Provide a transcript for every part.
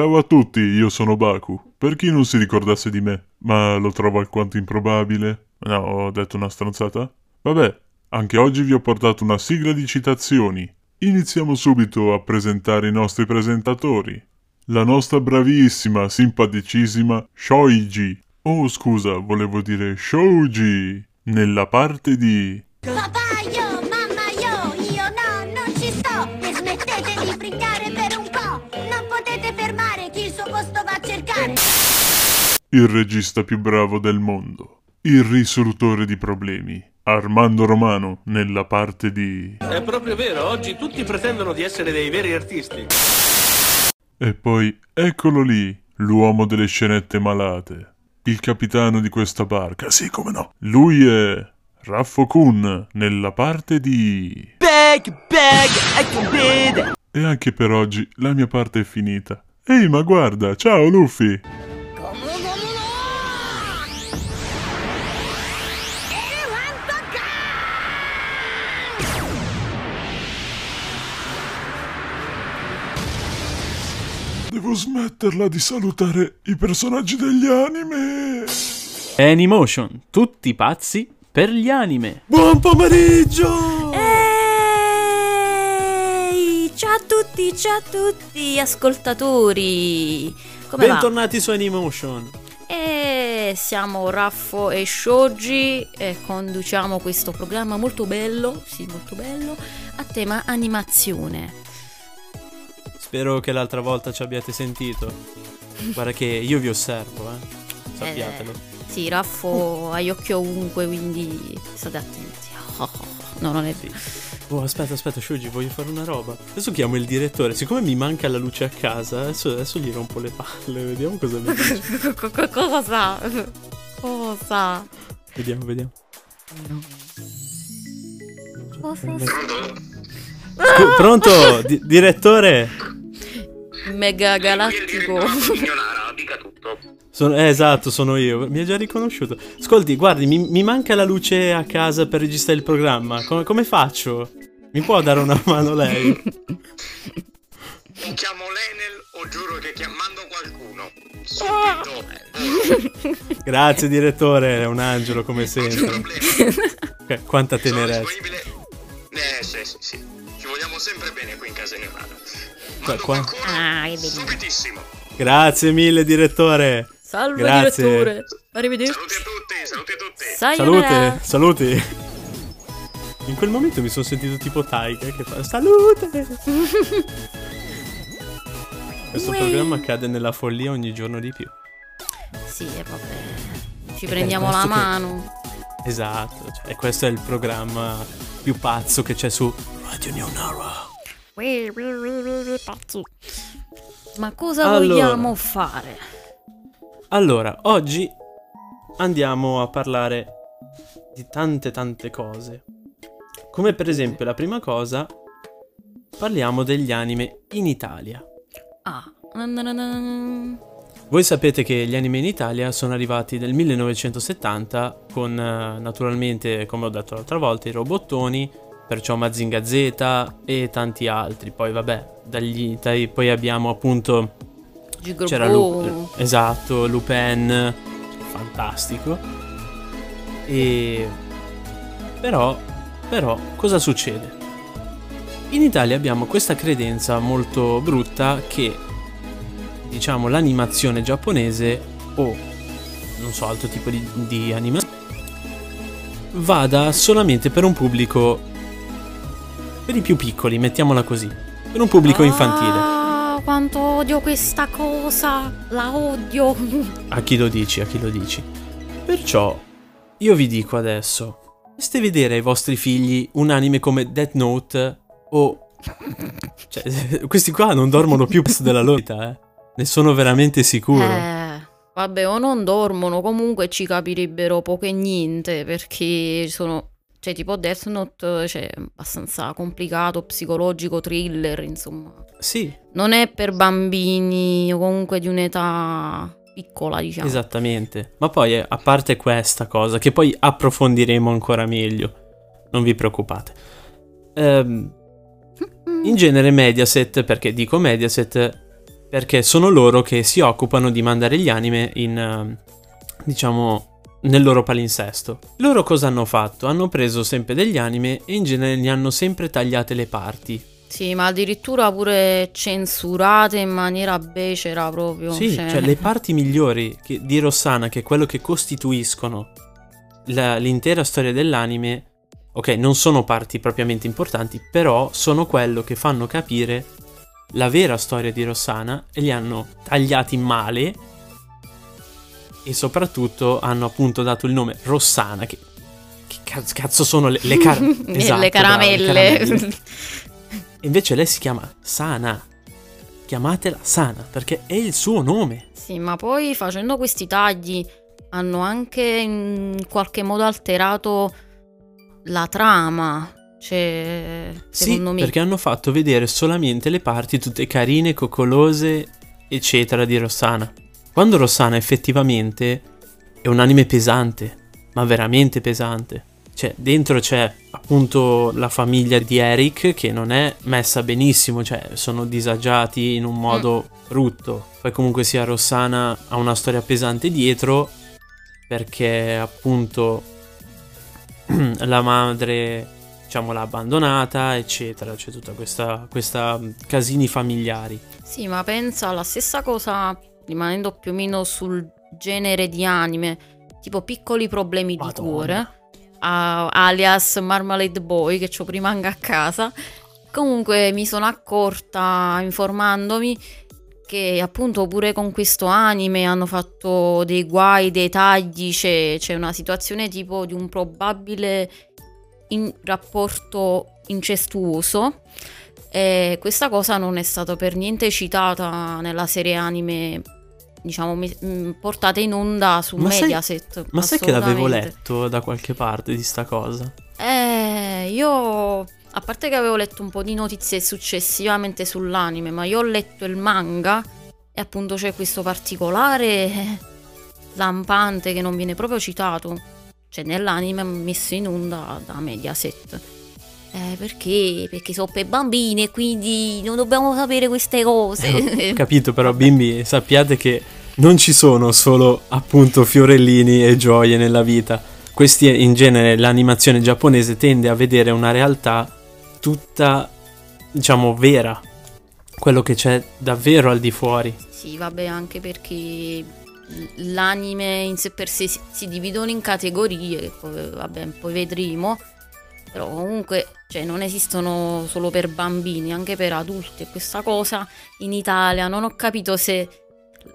Ciao a tutti, io sono Baku. Per chi non si ricordasse di me, ma lo trovo alquanto improbabile. No, ho detto una stronzata? Vabbè, anche oggi vi ho portato una sigla di citazioni. Iniziamo subito a presentare i nostri presentatori. La nostra bravissima, simpaticissima Shoiji. Oh, scusa, volevo dire Shouji. Nella parte di... Papà, io, mamma, io, io no, non ci sto E smettete di brindare Il regista più bravo del mondo. Il risolutore di problemi. Armando Romano nella parte di... È proprio vero, oggi tutti pretendono di essere dei veri artisti. E poi eccolo lì, l'uomo delle scenette malate. Il capitano di questa barca, sì come no. Lui è Raffo Kun nella parte di... Bag, bag, I can bid. E anche per oggi la mia parte è finita. Ehi, ma guarda, ciao Luffy! Devo smetterla di salutare i personaggi degli anime! Animotion, tutti pazzi per gli anime. Buon pomeriggio. Ehi! Ciao a tutti, ciao a tutti, ascoltatori! Come va? Bentornati su Animotion. E siamo Raffo e Shoji e conduciamo questo programma molto bello, sì, molto bello, a tema animazione. Spero che l'altra volta ci abbiate sentito. Guarda che io vi osservo, eh. Sappiatelo. Sì, Raffo ha gli occhi ovunque, quindi state attenti. No, non è vero. Oh, aspetta, aspetta, Shoji, voglio fare una roba. Adesso chiamo il direttore. Siccome mi manca la luce a casa, adesso, adesso gli rompo le palle. Vediamo cosa mi dice. Cosa? Cosa? Vediamo, vediamo. Cosa? Scu- pronto, di- direttore? Mega galattico. Ignonara, dica tutto. Sono- eh, esatto, sono io. Mi ha già riconosciuto. Ascolti, guardi, mi, mi manca la luce a casa per registrare il programma. Come- come faccio? Mi può dare una mano lei? Mi chiamo Lenel o giuro che chiamando qualcuno. Subito. Grazie, direttore. È un angelo, come Non c'è sempre. problema. Eh, Quanta Sono tenerezza. disponibile. Eh, sì, sì, sì. Ci vogliamo sempre bene qui in casa Ignonara. Qua- qua- Ah, che bellino. subitissimo. Grazie mille, direttore. Salve Grazie. direttore. Arrivederci. Saluti a tutti, saluti a tutti. Sayonara. Salute, saluti. In quel momento mi sono sentito tipo Taika che fa salute. Questo Uè. programma cade nella follia ogni giorno di più. Sì, e vabbè. Ci prendiamo la che- mano. Esatto, cioè, questo è il programma più pazzo che c'è su Radio Neonara. Ma cosa Allora. vogliamo fare? Allora, oggi andiamo a parlare di tante tante cose. Come per esempio la prima cosa, parliamo degli anime in Italia. Ah. Voi sapete che gli anime in Italia sono arrivati nel 1970 con eh, naturalmente, come ho detto l'altra volta, i robottoni, perciò Mazinga Z e tanti altri. Poi vabbè, dagli, dai- poi abbiamo appunto Gigrobo. c'era Lu- esatto, Lupin, fantastico. E però però cosa succede? In Italia abbiamo questa credenza molto brutta che diciamo l'animazione giapponese o non so altro tipo di, di animazione vada solamente per un pubblico per i più piccoli, mettiamola così, per un pubblico infantile. Ah, quanto odio questa cosa. La odio. A chi lo dici, a chi lo dici. Perciò io vi dico adesso, dovreste vedere ai vostri figli un anime come Death Note o... Cioè, questi qua non dormono più della loro vita, eh. Ne sono veramente sicuro. Eh, vabbè, o non dormono, comunque ci capirebbero poco e niente, perché sono... Cioè, tipo Death Note, cioè, abbastanza complicato, psicologico, thriller, insomma. Sì, Non è per bambini o comunque di un'età piccola, diciamo. esattamente. Ma poi, eh, a parte questa cosa, che poi approfondiremo ancora meglio, non vi preoccupate. Ehm, in genere Mediaset, perché dico Mediaset, perché sono loro che si occupano di mandare gli anime in, eh, diciamo, nel loro palinsesto. Loro cosa hanno fatto? Hanno preso sempre degli anime e in genere ne hanno sempre tagliate le parti. Sì, ma addirittura pure censurate in maniera becera proprio. Sì, cioè- cioè le parti migliori che- di Rossana, che è quello che costituiscono la- l'intera storia dell'anime, ok, non sono parti propriamente importanti, però sono quello che fanno capire la vera storia di Rossana e li hanno tagliati male e soprattutto hanno appunto dato il nome Rossana, che, che cazzo, cazzo sono le, le, car- le esatto, brava, caramelle. caramelle. Invece lei si chiama Sana. Chiamatela Sana perché è il suo nome. Sì, ma poi facendo questi tagli hanno anche in qualche modo alterato la trama. Cioè, secondo sì, me. perché hanno fatto vedere solamente le parti tutte carine, coccolose, eccetera di Rossana. Quando Rossana effettivamente è un anime pesante, ma veramente pesante. Cioè, dentro c'è appunto la famiglia di Eric che non è messa benissimo, cioè sono disagiati in un modo brutto. Poi comunque sia Rossana ha una storia pesante dietro perché appunto la madre diciamo l'ha abbandonata, eccetera, c'è tutta questa, questa mh, casini familiari. Sì, ma pensa la stessa cosa, rimanendo più o meno sul genere di anime, tipo piccoli problemi di Madonna. cuore, a- alias Marmalade Boy, che ho prima anche a casa. Comunque mi sono accorta, informandomi, che appunto pure con questo anime hanno fatto dei guai, dei tagli, c'è, c'è una situazione tipo di un probabile in- rapporto incestuoso e questa cosa non è stata per niente citata nella serie anime, diciamo, me- mh, portata in onda su Ma sai- Mediaset. Ma sai che l'avevo letto da qualche parte di sta cosa? Eh, io a parte che avevo letto un po' di notizie successivamente sull'anime, ma io ho letto il manga e appunto c'è questo particolare lampante che non viene proprio citato, cioè nell'anime messo in onda da Mediaset. Eh, perché? Perché sono per bambini e quindi non dobbiamo sapere queste cose. Eh, ho capito però bimbi, sappiate che non ci sono solo appunto fiorellini e gioie nella vita. Questi in genere l'animazione giapponese tende a vedere una realtà tutta diciamo vera, quello che c'è davvero al di fuori. Sì, vabbè, anche perché l'anime in sé per sé si, si dividono in categorie, che poi, vabbè, poi vedremo. Però comunque, cioè, non esistono solo per bambini, anche per adulti. E questa cosa in Italia non ho capito se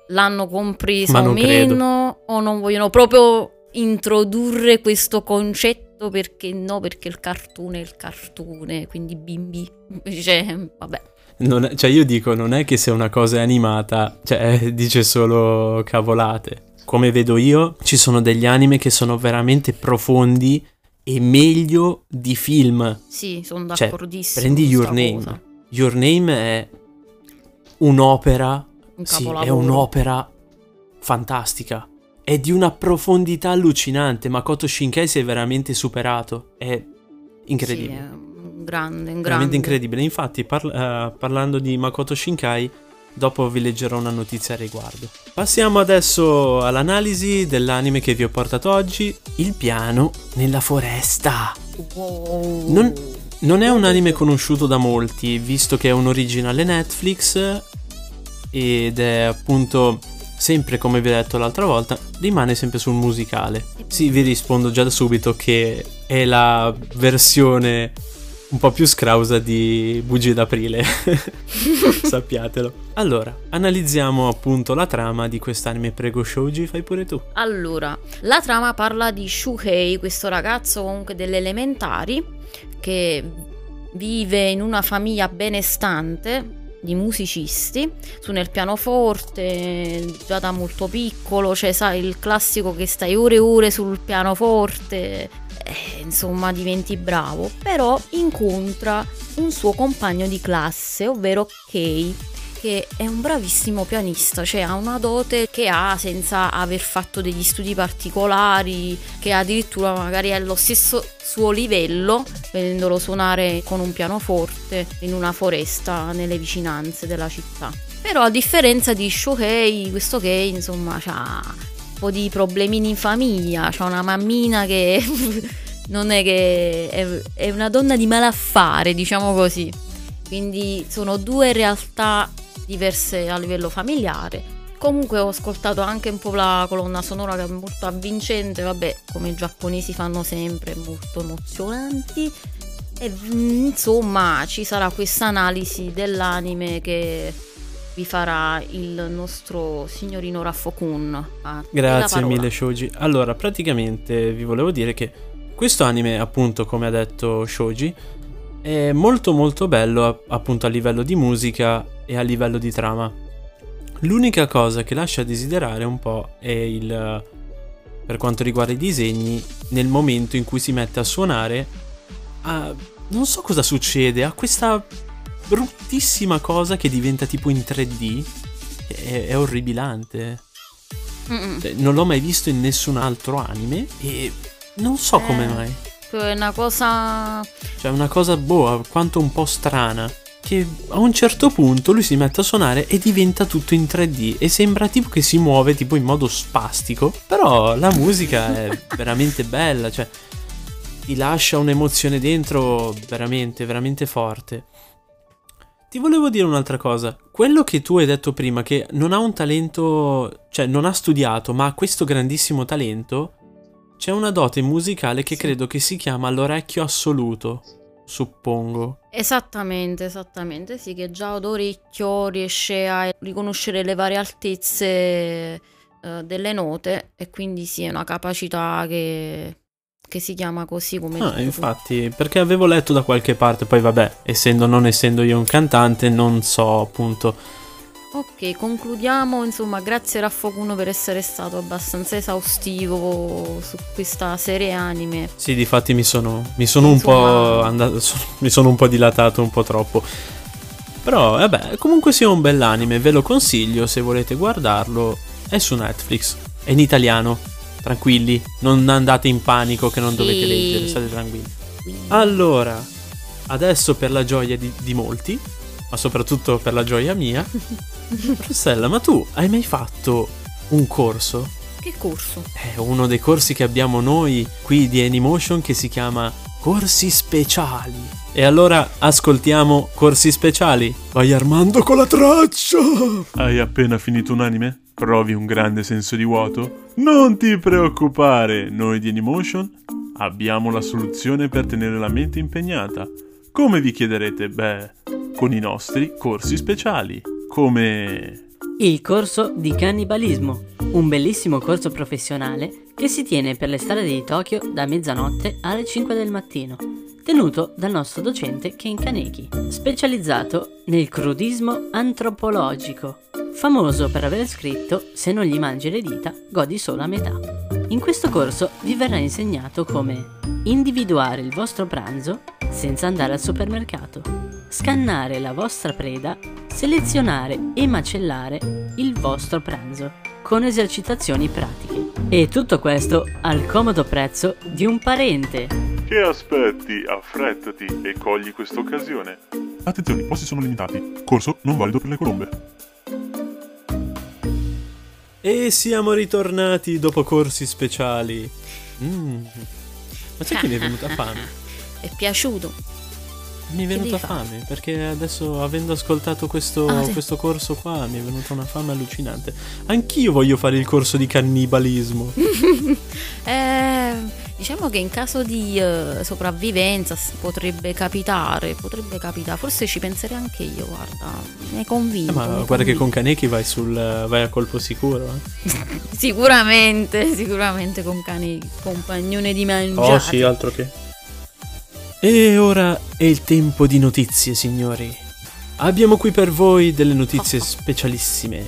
l'hanno compresa o non credo. meno, o non vogliono proprio introdurre questo concetto perché no, perché il cartone è il cartone, quindi bimbi. Cioè, vabbè. Non cioè io dico, non è che se una cosa è animata, cioè eh, dice solo cavolate. Come vedo io, ci sono degli anime che sono veramente profondi e meglio di film. Sì, sono Cioè, d'accordissimo. prendi su Your Name. cosa. Your Name è un'opera, Un sì, è un'opera fantastica. È di una profondità allucinante. Makoto Shinkai si è veramente superato. È incredibile. Sì, è un grande, grande. Veramente incredibile. Infatti, parl- eh, parlando di Makoto Shinkai, dopo vi leggerò una notizia a riguardo. Passiamo adesso all'analisi dell'anime che vi ho portato oggi: Il piano nella foresta. Non, non è un anime conosciuto da molti, visto che è un originale Netflix ed è appunto sempre come vi ho detto l'altra volta, rimane sempre sul musicale. Sì, vi rispondo già da subito che è la versione un po' più scrausa di Bugie d'aprile. Sappiatelo. Allora, analizziamo appunto la trama di quest'anime. Prego, Shouji, fai pure tu. Allora, la trama parla di Shuhei, questo ragazzo comunque delle elementari che vive in una famiglia benestante di musicisti, suona il pianoforte già da molto piccolo, cioè sai il classico che stai ore e ore sul pianoforte, eh, insomma diventi bravo, però incontra un suo compagno di classe, ovvero Kei, che è un bravissimo pianista, cioè ha una dote che ha senza aver fatto degli studi particolari, che addirittura magari è allo stesso suo livello, vedendolo suonare con un pianoforte in una foresta nelle vicinanze della città. Però a differenza di Shohei, questo Kei insomma ha po' di problemini in famiglia, c'ha una mammina che non è che è, è una donna di malaffare, diciamo così. Quindi sono due realtà diverse a livello familiare. Comunque ho ascoltato anche un po' la colonna sonora che è molto avvincente, vabbè, come i giapponesi fanno sempre, molto emozionanti. E mm, insomma, ci sarà questa analisi dell'anime che vi farà il nostro signorino Raffokun. Ah, Grazie mille Shoji. Allora, praticamente vi volevo dire che questo anime, appunto, come ha detto Shoji, è molto molto bello appunto a livello di musica e a livello di trama. L'unica cosa che lascia desiderare un po' è il per quanto riguarda i disegni nel momento in cui si mette a suonare a, non so cosa succede, ha questa bruttissima cosa che diventa tipo in 3D. È, è orribilante. Cioè, non l'ho mai visto in nessun altro anime e non so eh, come mai. È una cosa. Cioè, una cosa boh, quanto un po' strana. Che a un certo punto lui si mette a suonare e diventa tutto in 3D e sembra tipo che si muove tipo in modo spastico. Però la musica è veramente bella, cioè ti lascia un'emozione dentro veramente, veramente forte. Ti volevo dire un'altra cosa. Quello che tu hai detto prima, che non ha un talento, cioè non ha studiato, ma ha questo grandissimo talento, c'è una dote musicale che credo che si chiama l'orecchio assoluto, suppongo. Esattamente, esattamente, sì, che già ad orecchio riesce a riconoscere le varie altezze eh, delle note e quindi sì, è una capacità che che si chiama così come ah, infatti perché avevo letto da qualche parte poi vabbè essendo non essendo io un cantante non so appunto. Ok concludiamo insomma grazie Raffocuno per essere stato abbastanza esaustivo su questa serie anime. Sì difatti mi sono mi sono insomma... un po' andato mi sono un po' dilatato un po' troppo. Però vabbè comunque sia un bell'anime ve lo consiglio se volete guardarlo è su Netflix è in italiano Tranquilli, non andate in panico che non sì. dovete leggere, state tranquilli. Allora, adesso per la gioia di, di molti, ma soprattutto per la gioia mia, Rossella, ma tu hai mai fatto un corso? Che corso? È uno dei corsi che abbiamo noi qui di Anymotion che si chiama Corsi Speciali. E allora ascoltiamo Corsi Speciali. Vai Armando con la traccia! Hai appena finito un anime? Provi un grande senso di vuoto? Non ti preoccupare, noi di Anymotion abbiamo la soluzione per tenere la mente impegnata. Come vi chiederete? Beh, con i nostri corsi speciali, come... Il corso di cannibalismo, un bellissimo corso professionale che si tiene per le strade di Tokyo da mezzanotte alle 5 del mattino, tenuto dal nostro docente Ken Kaneki, specializzato nel crudismo antropologico famoso per aver scritto Se non gli mangi le dita, godi solo a metà. In questo corso vi verrà insegnato come individuare il vostro pranzo senza andare al supermercato, scannare la vostra preda, selezionare e macellare il vostro pranzo con esercitazioni pratiche. E tutto questo al comodo prezzo di un parente. Che aspetti? Affrettati e cogli questa occasione. Attenzione, i posti sono limitati. Corso non valido per le colombe. E siamo ritornati dopo corsi speciali. Mm. Ma sai che mi è venuta fame? È piaciuto. Mi è venuta fame perché adesso, avendo ascoltato questo, ah, sì. questo, corso qua, mi è venuta una fame allucinante. Anch'io voglio fare il corso di cannibalismo. eh Diciamo che in caso di uh, sopravvivenza potrebbe capitare, potrebbe capitare, forse ci penserei anche io, guarda, hai convinto. Eh, ma guarda convinto. che con Kaneki vai, sul, vai a colpo sicuro. Eh. sicuramente, sicuramente con Kaneki, compagnone di mangiare. Oh sì, altro che. E ora è il tempo di notizie, signori. Abbiamo qui per voi delle notizie specialissime.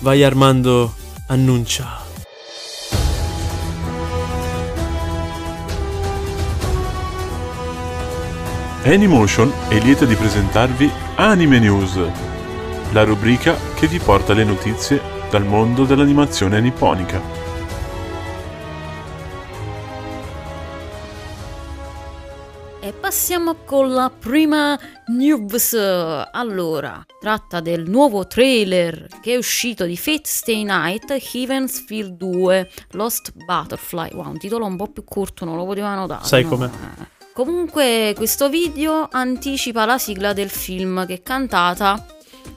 Vai Armando, annuncia. Anymotion è lieta di presentarvi Anime News. la rubrica che ti porta le notizie dal mondo dell'animazione nipponica. Passiamo con la prima news. Allora, tratta del nuovo trailer che è uscito di Fate Stay Night Heaven's Field 2 Lost Butterfly. Wow, un titolo un po' più corto, non lo potevano dare. Sai no? com'è? Comunque, questo video anticipa la sigla del film che è cantata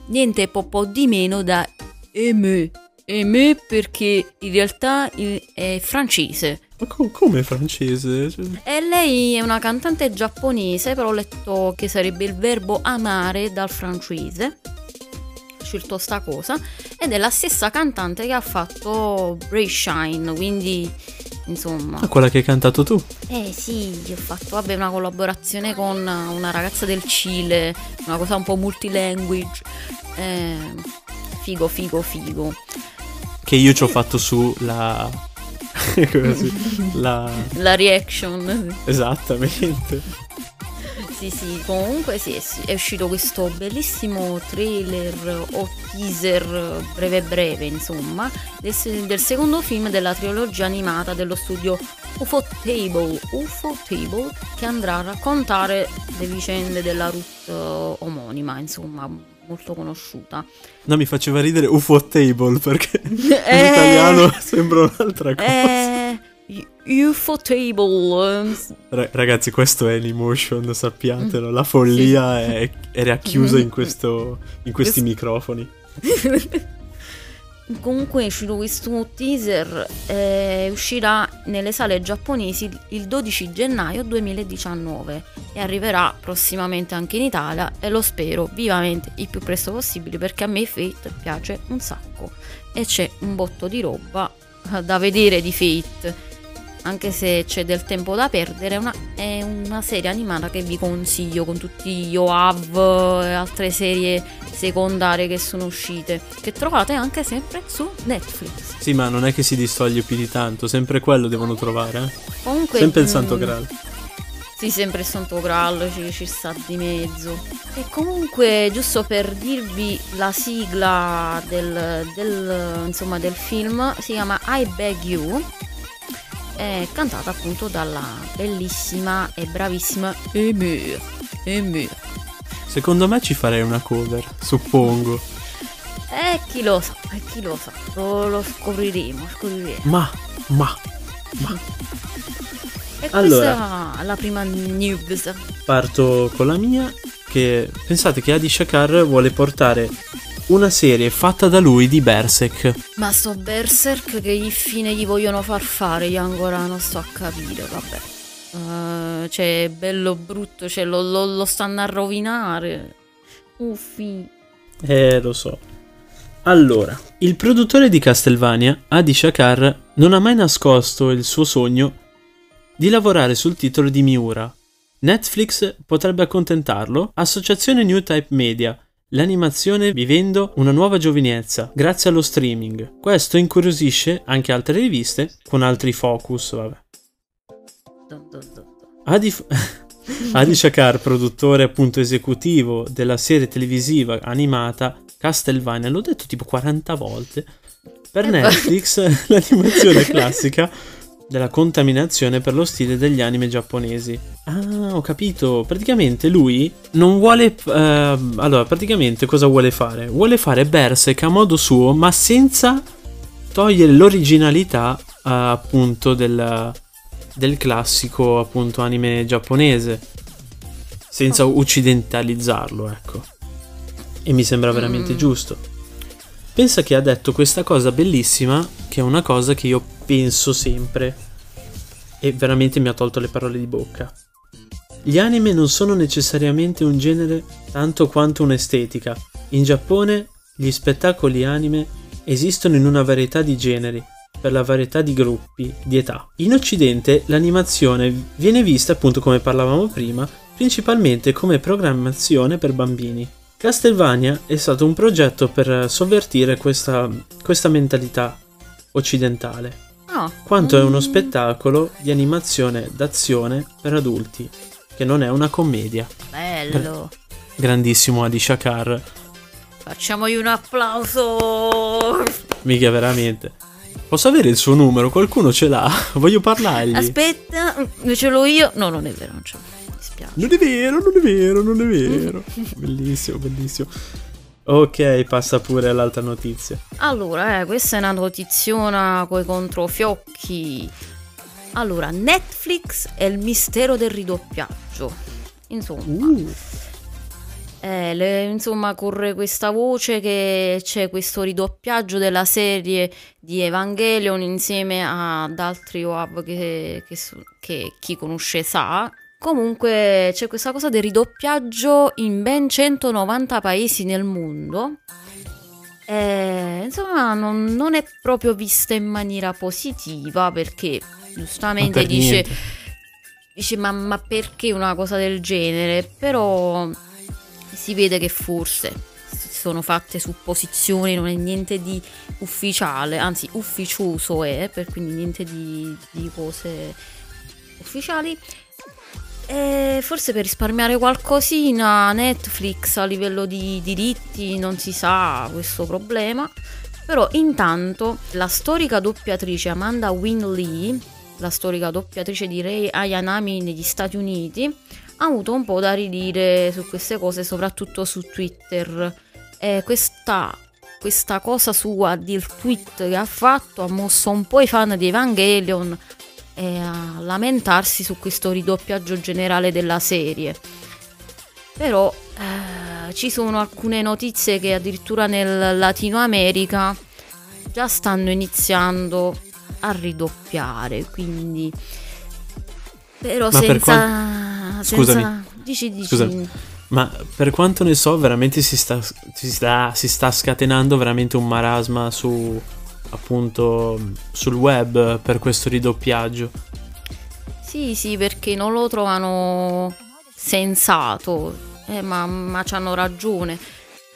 niente po' po' di meno da Eme. Eme perché in realtà è francese. Ma co- come francese? Cioè, E lei è una cantante giapponese, però ho letto che sarebbe il verbo amare dal francese. Ho scelto sta cosa. Ed è la stessa cantante che ha fatto Bray Shine, quindi insomma. ah, quella che hai cantato tu. Eh sì, ho fatto vabbè, una collaborazione con una ragazza del Cile, una cosa un po' multilanguage. Eh, figo, figo, figo. Che io ci ho fatto su la... la... Reaction. Esattamente. Sì, sì, comunque sì, è, uscito questo bellissimo trailer o teaser breve breve, insomma, del, del secondo film della trilogia animata dello studio UFO Table, UFO Table, che andrà a raccontare le vicende della Ruth eh, omonima, insomma, molto conosciuta. No, mi faceva ridere UFO Table perché in Eh. italiano sembra un'altra cosa. Eh, UFO Table, Ra- ragazzi, questo è l'emotion, sappiatelo. La follia è, è racchiusa in, questo, in questi microfoni. Comunque uscito questo teaser, eh, uscirà nelle sale giapponesi il 12 gennaio 2019 e arriverà prossimamente anche in Italia e lo spero vivamente il più presto possibile perché a me Fate piace un sacco e c'è un botto di roba eh, da vedere di Fate. Anche se c'è del tempo da perdere, è una, è una serie animata che vi consiglio con tutti gli OAV e altre serie secondarie che sono uscite, che trovate anche sempre su Netflix. Sì, ma non è che si distoglie più di tanto, sempre quello devono trovare. eh. Comunque, Sempre il mm, Santo Graal. Sì, sempre il Santo Graal ci, ci sta di mezzo. E comunque, giusto per dirvi la sigla del, del, insomma, del film, si chiama I Beg You. È cantata appunto dalla bellissima e bravissima Emir. Emir. Secondo me ci farei una cover, suppongo. E chi lo sa, e chi lo sa, lo, lo scopriremo, scopriremo. Ma, ma, E Allora. questa è la prima news. parto con la mia. Che pensate che Adi Shakar vuole portare una serie fatta da lui di Berserk. Ma sto Berserk che gli fine gli vogliono far fare, io ancora non sto a capire, vabbè. Eh, cioè, bello brutto, cioè, lo, lo- lo stanno a rovinare. Uffi. Eh, lo so. Allora, il produttore di Castlevania, Adi Shakar, non ha mai nascosto il suo sogno di lavorare sul titolo di Miura. Netflix potrebbe accontentarlo. Associazione New Type Media. L'animazione vivendo una nuova giovinezza grazie allo streaming. Questo incuriosisce anche altre riviste con altri focus, vabbè. Adi, Adi Shakar, produttore appunto esecutivo della serie televisiva animata Castlevania, l'ho detto tipo 40 volte. Per Eh, Netflix l'animazione classica della contaminazione per lo stile degli anime giapponesi. Ah, ho capito. Praticamente lui non vuole... ehm, allora, praticamente cosa vuole fare? Vuole fare Berserk a modo suo, ma senza togliere l'originalità eh, appunto del, del classico appunto anime giapponese. Senza occidentalizzarlo, ecco. E mi sembra veramente Mm. giusto. Pensa che ha detto questa cosa bellissima, che è una cosa che io penso sempre. E veramente mi ha tolto le parole di bocca. Gli anime non sono necessariamente un genere tanto quanto un'estetica. In Giappone gli spettacoli anime esistono in una varietà di generi, per la varietà di gruppi, di età. In Occidente l'animazione viene vista, appunto come parlavamo prima, principalmente come programmazione per bambini. Castlevania è stato un progetto per sovvertire questa, questa mentalità occidentale, Ah, quanto è uno mm, spettacolo di animazione d'azione per adulti, che non è una commedia. Bello. Grandissimo Adi Shakar. Facciamogli un applauso. Mica veramente. Posso avere il suo numero? Qualcuno ce l'ha? Voglio parlargli. Aspetta, mm, ce l'ho io. No, non è vero, non ce l'ho. Dispiace. Non è vero, non è vero, non è vero. bellissimo, bellissimo. Ok, passa pure all'altra notizia. Allora, eh, questa è una notiziona coi controfiocchi. Allora, Netflix e il mistero del ridoppiaggio. Insomma, Uh, eh, le- insomma, corre questa voce che c'è questo ridoppiaggio della serie di Evangelion insieme ad altri OAV che, che che chi conosce sa. Comunque c'è questa cosa del ridoppiaggio in ben 190 paesi nel mondo. Eh, insomma, non, non è proprio vista in maniera positiva perché giustamente per dice niente. dice ma, ma perché una cosa del genere? Però si vede che forse sono fatte supposizioni, non è niente di ufficiale, anzi ufficioso è, per quindi niente di, di cose ufficiali. E forse per risparmiare qualcosina Netflix a livello di diritti non si sa questo problema. Però intanto la storica doppiatrice Amanda Wynne Lee, la storica doppiatrice di Rei Ayanami negli Stati Uniti, ha avuto un po' da ridire su queste cose, soprattutto su Twitter. E questa, questa cosa sua del tweet che ha fatto ha mosso un po' i fan di Evangelion e a lamentarsi su questo ridoppiaggio generale della serie. Però eh, ci sono alcune notizie che addirittura nel Latino America già stanno iniziando a ridoppiare, quindi però Ma per senza, Scusami. senza dici dici Scusami. Ma per quanto ne so, veramente si sta, si sta, si sta scatenando veramente un marasma su appunto sul web per questo ridoppiaggio. Sì, sì, perché non lo trovano sensato, eh, ma, ma hanno ragione.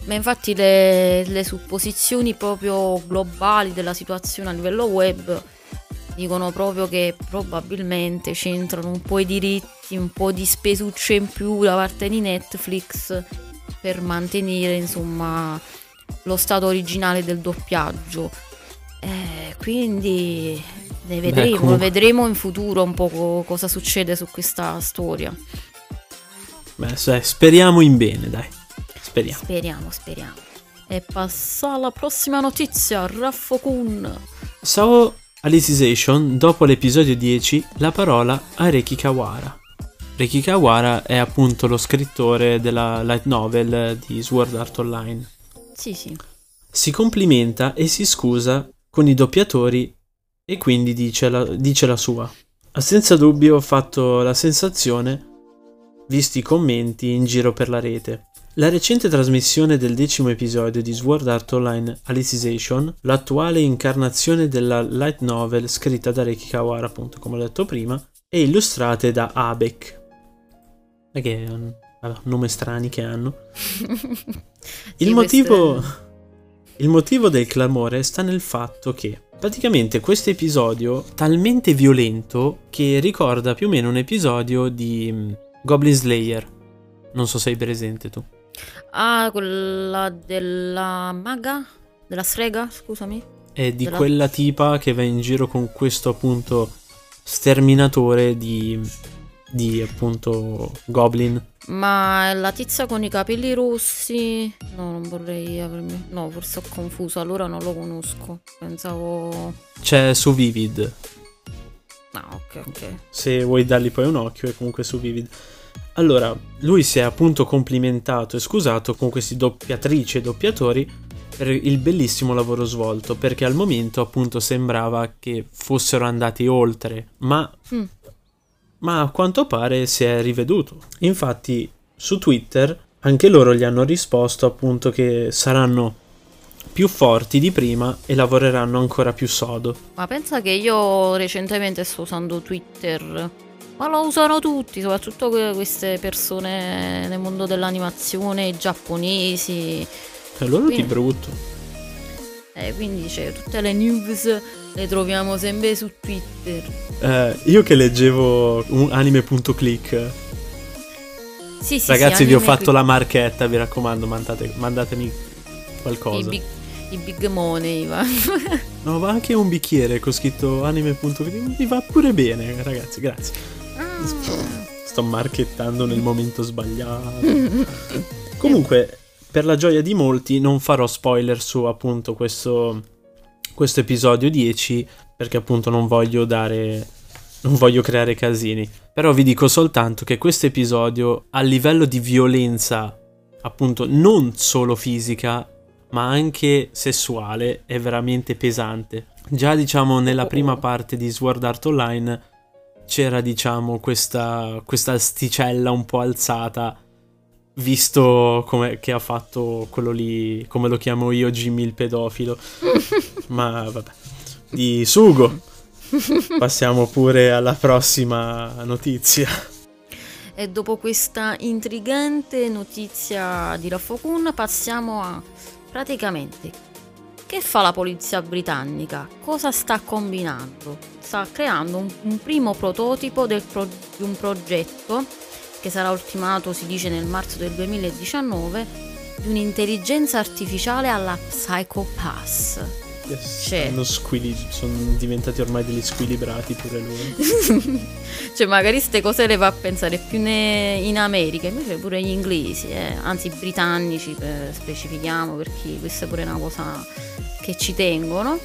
Ma infatti le, le supposizioni proprio globali della situazione a livello web dicono proprio che probabilmente c'entrano un po' i diritti, un po' di spesucce in più da parte di Netflix per mantenere insomma lo stato originale del doppiaggio. Eh, quindi ne vedremo, comunque- vedremo in futuro un po' co- cosa succede su questa storia. Beh, speriamo in bene, dai. Speriamo. Speriamo, speriamo. E passa alla prossima notizia, Raffo Kun. Sao Alicization, dopo l'episodio 10, la parola a Reiki Kawara. Reiki Kawara è appunto lo scrittore della light novel di Sword Art Online. Sì, sì. Si complimenta e si scusa con i doppiatori e quindi dice la, dice la sua. Ha senza dubbio fatto la sensazione, visti i commenti in giro per la rete. La recente trasmissione del decimo episodio di Sword Art Online Alicization, l'attuale incarnazione della light novel scritta da Reiki Kawara, appunto come ho detto prima, e illustrate da Abek. Che mm, vabbè, nome strani che hanno. Il motivo, il motivo del clamore sta nel fatto che praticamente questo episodio è talmente violento che ricorda più o meno un episodio di mm, Goblin Slayer. Non so se sei presente tu. Ah, quella della maga? Della strega, scusami. È di Della- quella tipa che va in giro con questo appunto sterminatore di, di appunto Goblin. Ma è la tizia con i capelli rossi? No, non vorrei avermi... No, forse ho confuso, allora non lo conosco. Pensavo... C'è su Vivid. Ah, ok, ok. se vuoi dargli poi un occhio è comunque su Vivid. Allora, lui si è appunto complimentato e scusato con questi doppiatrici e doppiatori per il bellissimo lavoro svolto, perché al momento appunto sembrava che fossero andati oltre, ma, Mm. Ma a quanto pare si è riveduto. Infatti su Twitter anche loro gli hanno risposto appunto che saranno più forti di prima e lavoreranno ancora più sodo. Ma pensa che io recentemente sto usando Twitter. Ma lo usano tutti, soprattutto que- queste persone nel mondo dell'animazione, giapponesi. E loro di Quindi- brutto. Eh, quindi c'è tutte le news le troviamo sempre su Twitter. Eh, io che leggevo anime.click, Sì, sì, ragazzi, sì, vi ho fatto la marchetta, vi raccomando, mandate- mandatemi qualcosa. I big, i big money. va. No, ma anche un bicchiere con scritto anime.video mi va pure bene, ragazzi, grazie. Sto marchettando nel momento sbagliato. Comunque, per la gioia di molti, non farò spoiler su appunto questo, questo episodio 10, perché appunto non voglio dare. Non voglio creare casini. Però vi dico soltanto che questo episodio, a livello di violenza, appunto, non solo fisica, ma anche sessuale, è veramente pesante. Già, diciamo, nella prima parte di Sword Art Online c'era, diciamo, questa, questa asticella un po' alzata, visto come che ha fatto quello lì, come lo chiamo io, Jimmy il pedofilo. Ma vabbè, di Sugo. Passiamo pure alla prossima notizia. E dopo questa intrigante notizia di Rafokun passiamo a praticamente che fa la polizia britannica? Cosa sta combinando? Sta creando un, un primo prototipo del pro- di un progetto che sarà ultimato, si dice, nel marzo del 2019 di un'intelligenza artificiale alla Psycho Pass. C'è. Sono, squili- sono diventati ormai degli squilibrati pure loro. cioè, magari queste cose le va a pensare più ne- in America, invece pure gli inglesi, eh, anzi i britannici, per- specifichiamo perché questa è pure una cosa che ci tengono.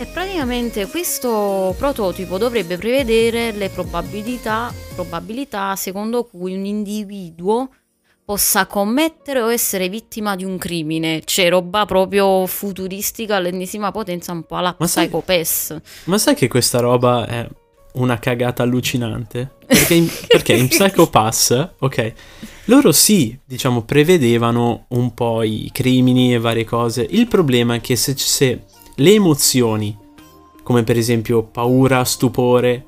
E praticamente questo prototipo dovrebbe prevedere le probabilità, probabilità secondo cui un individuo possa commettere o essere vittima di un crimine. C'è roba proprio futuristica all'ennesima potenza, un po' alla Ma sai- Psycho Pass. Ma sai che questa roba è una cagata allucinante? Perché in, perché in Psycho Pass, ok, loro sì, diciamo, prevedevano un po' i crimini e varie cose. Il problema è che se, se le emozioni, come per esempio paura, stupore,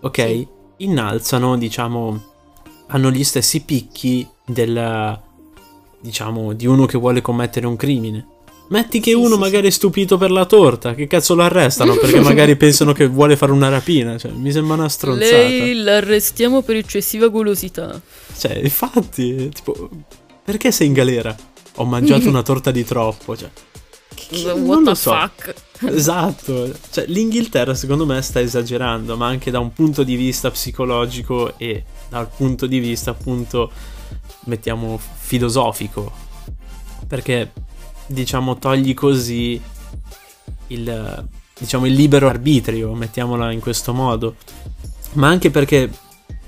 ok, Sì. innalzano, diciamo, hanno gli stessi picchi del, diciamo, di uno che vuole commettere un crimine. Metti che Sì, uno sì, magari è stupito per la torta, che cazzo lo arrestano? Perché magari pensano che vuole fare una rapina, cioè, mi sembra una stronzata. l'arrestiamo per eccessiva golosità. Cioè, infatti, tipo, perché sei in galera? Ho mangiato una torta di troppo, cioè. Che- What non the so. fuck? Esatto, cioè l'Inghilterra secondo me sta esagerando, ma anche da un punto di vista psicologico e dal punto di vista appunto, mettiamo, filosofico. Perché, diciamo, togli così il, diciamo, il libero arbitrio, mettiamola in questo modo. Ma anche perché,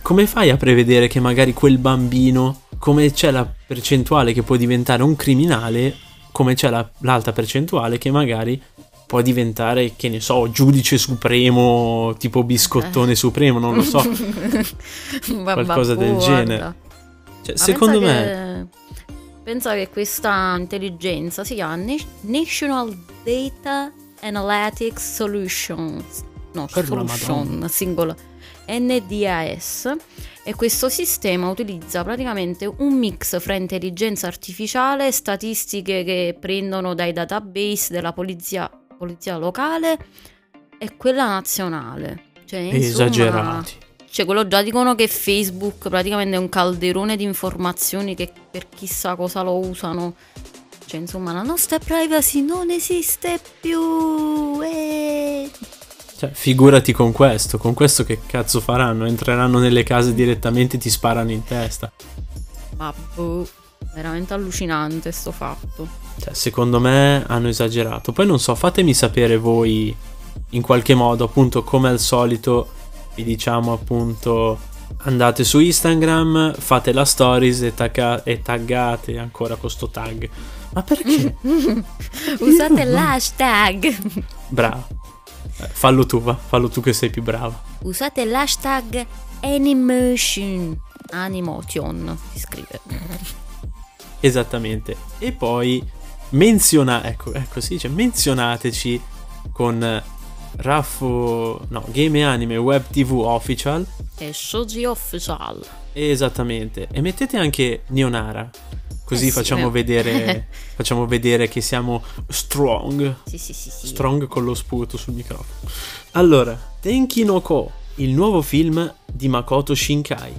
come fai a prevedere che magari quel bambino, come c'è la percentuale che può diventare un criminale, come c'è la- l'alta percentuale che magari può diventare, che ne so, giudice supremo, tipo biscottone supremo, non lo so. Qualcosa del genere. Cioè, secondo pensa me... che- pensa che questa intelligenza si chiama Na- National Data Analytics Solutions. No, Per Solution, singolo NDAS. E questo sistema utilizza praticamente un mix fra intelligenza artificiale e statistiche che prendono dai database della polizia, polizia locale e quella nazionale. Cioè, insomma, Esagerati. cioè, quello già dicono che Facebook praticamente è un calderone di informazioni che per chissà cosa lo usano. Cioè, insomma, la nostra privacy non esiste più. eh. Cioè, figurati con questo, con questo che cazzo faranno? Entreranno nelle case direttamente e ti sparano in testa. Ma boh, veramente allucinante sto fatto. Cioè, secondo me hanno esagerato. Poi non so, fatemi sapere voi in qualche modo, appunto, come al solito, vi diciamo appunto andate su Instagram, fate la stories e, tagga- e taggate ancora con sto tag. Ma perché? Usate l'hashtag. Bravo. Fallo tu, va, fallo tu che sei più brava. Usate l'hashtag Animation. Animotion si scrive. Esattamente. E poi menziona, ecco, ecco si dice, menzionateci con Raffo, no, Game Anime Web TV Official. E Shoji Official. Esattamente. E mettete anche Neonara. Così Eh facciamo eh. vedere facciamo vedere che siamo strong. Sì, sì, sì, sì. Strong con lo sputo sul microfono. Allora, Tenki no Ko, il nuovo film di Makoto Shinkai.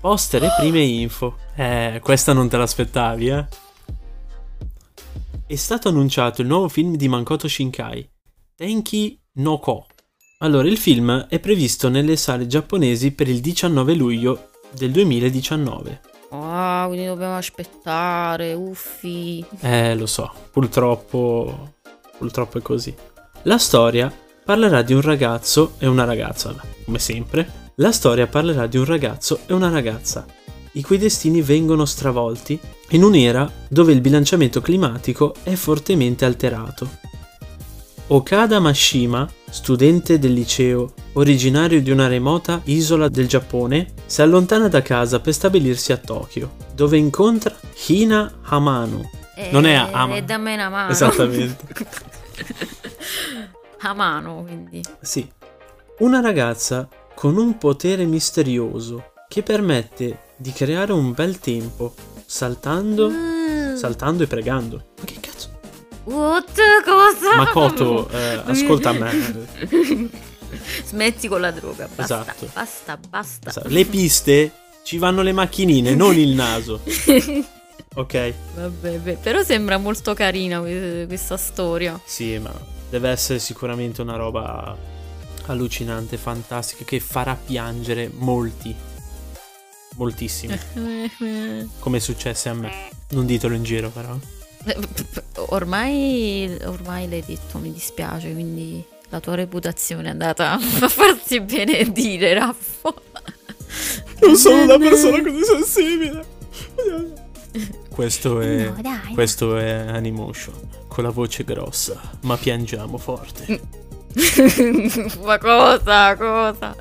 Poster e prime info. Eh, questa non te l'aspettavi, eh? è stato annunciato il nuovo film di Mankoto Shinkai, Tenki no Ko. Allora, il film è previsto nelle sale giapponesi per il 19 luglio del 2019. Ah, quindi dobbiamo aspettare, uffi. Eh, lo so, purtroppo, purtroppo è così. La storia parlerà di un ragazzo e una ragazza, come sempre. La storia parlerà di un ragazzo e una ragazza, i cui destini vengono stravolti in un'era dove il bilanciamento climatico è fortemente alterato. Okada Mashima, studente del liceo, originario di una remota isola del Giappone, si allontana da casa per stabilirsi a Tokyo, dove incontra Hina Hamano. Non è Ama. È da me una mano. Esattamente. a mano, quindi. Sì. Una ragazza con un potere misterioso che permette di creare un bel tempo, saltando, Mm. saltando e pregando. Ma che cazzo? What? Cosa? Makoto, eh, ascolta me. Smetti con la droga, basta, Esatto. basta, basta. Le piste ci vanno le macchinine, non il naso. Ok? Vabbè, beh, però sembra molto carina que- questa storia. Sì, ma deve essere sicuramente una roba allucinante, fantastica, che farà piangere molti. Moltissimi. Come è successo a me. Non ditelo in giro, però. Ormai, ormai l'hai detto, mi dispiace, quindi la tua reputazione è andata a farsi benedire, Raffo. Non sono una persona così sensibile. Questo è. No, dai. Questo è Animotion. Con la voce grossa, ma piangiamo forte. Ma cosa, cosa?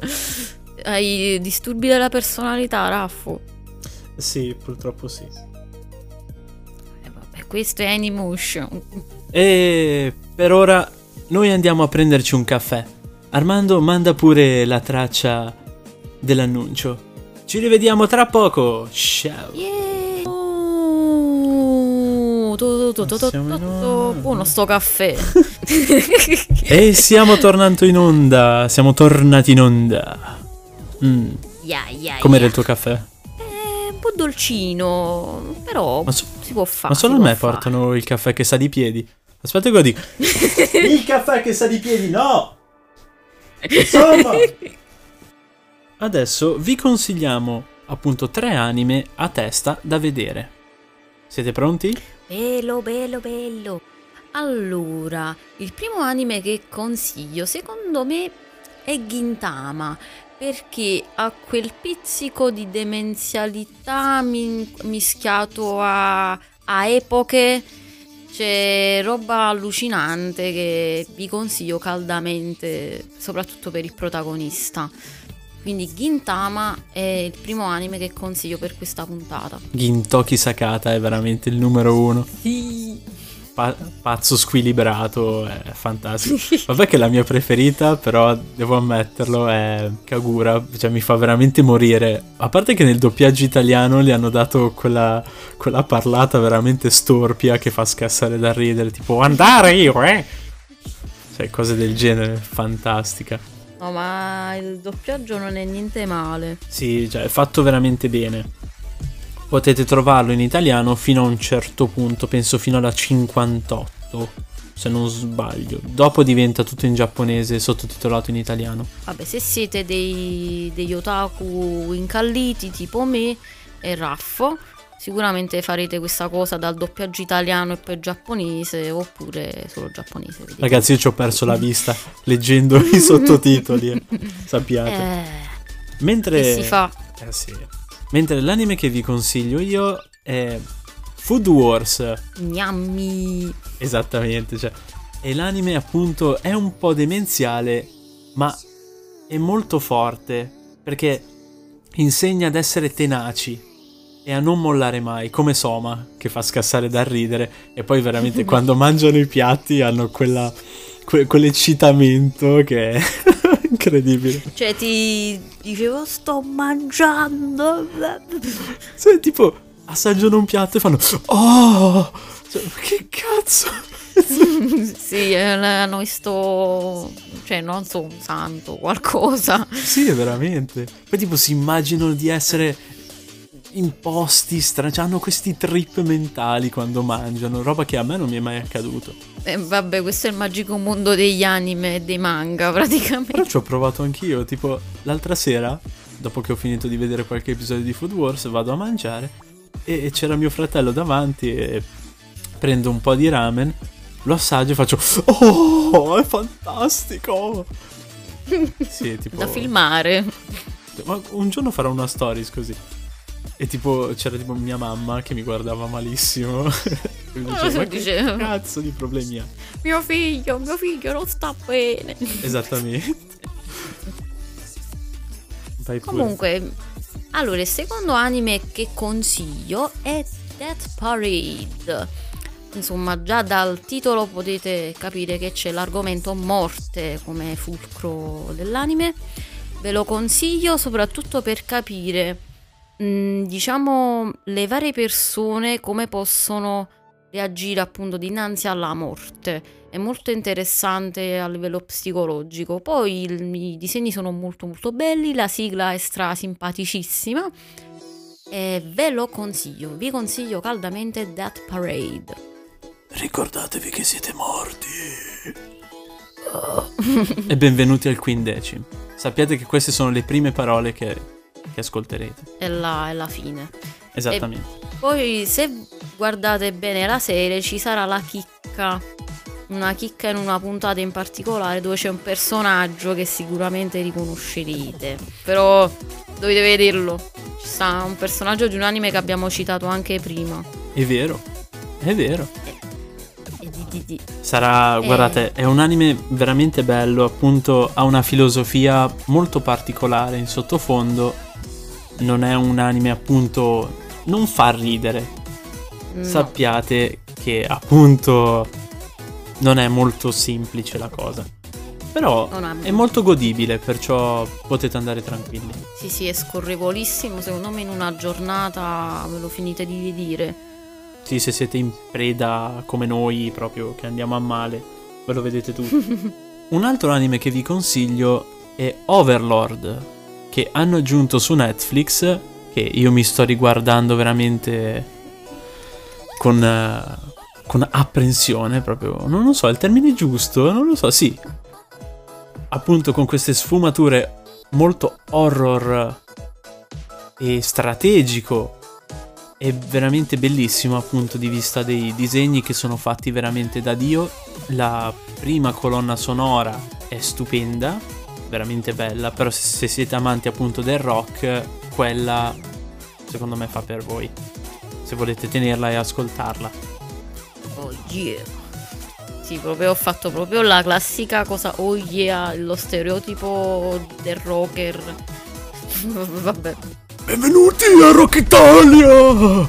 Hai disturbi della personalità, Raffo? Sì, purtroppo sì. Eh, vabbè, questo è Animation. E per ora noi andiamo a prenderci un caffè. Armando manda pure la traccia dell'annuncio. Ci rivediamo tra poco. Ciao. Oh, tu, tu, tu. Buono sto caffè. E siamo tornando in onda. Siamo tornati in onda. Mm, ya, Com'era il tuo caffè? Eh, un po' dolcino, però Ma, so- si può fare. ma solo a me fare. portano il caffè che sa di piedi. Aspetta che lo dico. il caffè che sa di piedi, no! Insomma. Adesso vi consigliamo appunto tre anime a testa da vedere. Siete pronti? Bello, bello, bello. Allora, il primo anime che consiglio, secondo me, è Gintama. Perché ha quel pizzico di demenzialità mi- mischiato a, a epoche. C'è roba allucinante che vi consiglio caldamente, soprattutto per il protagonista. Quindi Gintama è il primo anime che consiglio per questa puntata. Gintoki Sakata è veramente il numero uno. Sì. Pa- pazzo squilibrato, è fantastico. Vabbè che la mia preferita, però devo ammetterlo, è Kagura, cioè mi fa veramente morire. A parte che nel doppiaggio italiano gli hanno dato quella, quella parlata veramente storpia che fa scassare da ridere, tipo andare io, eh! Cioè cose del genere, fantastica. No, ma il doppiaggio non è niente male. Sì, cioè è fatto veramente bene. Potete trovarlo in italiano fino a un certo punto, penso fino alla 58, se non sbaglio. Dopo diventa tutto in giapponese, sottotitolato in italiano. Vabbè, se siete dei, degli otaku incalliti tipo me e Raffo, sicuramente farete questa cosa dal doppiaggio italiano e poi giapponese, oppure solo giapponese. vedete. Ragazzi, io ci ho perso la vista leggendo i sottotitoli, eh, sappiate. Eh, Mentre si fa? Eh sì. Mentre l'anime che vi consiglio io è Food Wars. Gnammi. Esattamente, cioè. E l'anime appunto è un po' demenziale, ma è molto forte perché insegna ad essere tenaci e a non mollare mai, come Soma, che fa scassare dal ridere. E poi veramente quando mangiano i piatti hanno quella, que- quell'eccitamento che incredibile. Cioè, ti dicevo, sto mangiando. Cioè, tipo, assaggiano un piatto e fanno Oh! Cioè, che cazzo? sì, hanno visto. Cioè, non so, un santo, qualcosa. Sì, veramente. Poi tipo si immaginano di essere imposti, stra- cioè, hanno questi trip mentali quando mangiano, roba che a me non mi è mai accaduto. Eh, vabbè, questo è il magico mondo degli anime e dei manga, praticamente. Però ci ho provato anch'io, tipo l'altra sera, dopo che ho finito di vedere qualche episodio di Food Wars, vado a mangiare e c'era mio fratello davanti e prendo un po' di ramen, lo assaggio e faccio Oh, è fantastico! sì, tipo... Da filmare. Ma un giorno farò una stories così. E tipo c'era tipo mia mamma che mi guardava malissimo. e mi diceva, ma che cazzo di problemi ha? Mio figlio, mio figlio non sta bene. Esattamente. Vai pure. Comunque, allora, il secondo anime che consiglio è Death Parade. Insomma, già dal titolo potete capire che c'è l'argomento morte come fulcro dell'anime. Ve lo consiglio soprattutto per capire, mh, diciamo, le varie persone come possono reagire appunto dinanzi alla morte. È molto interessante a livello psicologico. Poi il- i disegni sono molto molto belli, la sigla è stra simpaticissima. E ve lo consiglio, vi consiglio caldamente Death Parade. Ricordatevi che siete morti. e benvenuti al quindecim. Sappiate che queste sono le prime parole che, che ascolterete. È la, è la fine. Esattamente. Poi se guardate bene la serie ci sarà la chicca. Una chicca in una puntata in particolare dove c'è un personaggio che sicuramente riconoscerete. Però dovete vederlo. Ci sta un personaggio di un anime che abbiamo citato anche prima. È vero. È vero. E di, di, di. Sarà, Eh. guardate, è un anime veramente bello, appunto ha una filosofia molto particolare in sottofondo. Non è un anime appunto non fa ridere. No. Sappiate che appunto non è molto semplice la cosa. Però è molto godibile, perciò potete andare tranquilli. Sì, sì, è scorrevolissimo. Secondo me in una giornata ve lo finite di vedere. Sì, se siete in preda come noi, proprio che andiamo a male, ve lo vedete tutti. Un altro anime che vi consiglio è Overlord, che hanno aggiunto su Netflix, che io mi sto riguardando veramente con, eh, con apprensione, proprio. Non lo so, il termine giusto? Non lo so, sì. Appunto con queste sfumature molto horror e strategico è veramente bellissimo dal punto di vista dei disegni che sono fatti veramente da Dio. La prima colonna sonora è stupenda, veramente bella, però se, se siete amanti appunto del rock, quella secondo me fa per voi. Se volete tenerla e ascoltarla. Oh yeah. Sì, proprio ho fatto proprio la classica cosa oh yeah, lo stereotipo del rocker. Vabbè. Benvenuti a Rock Italia!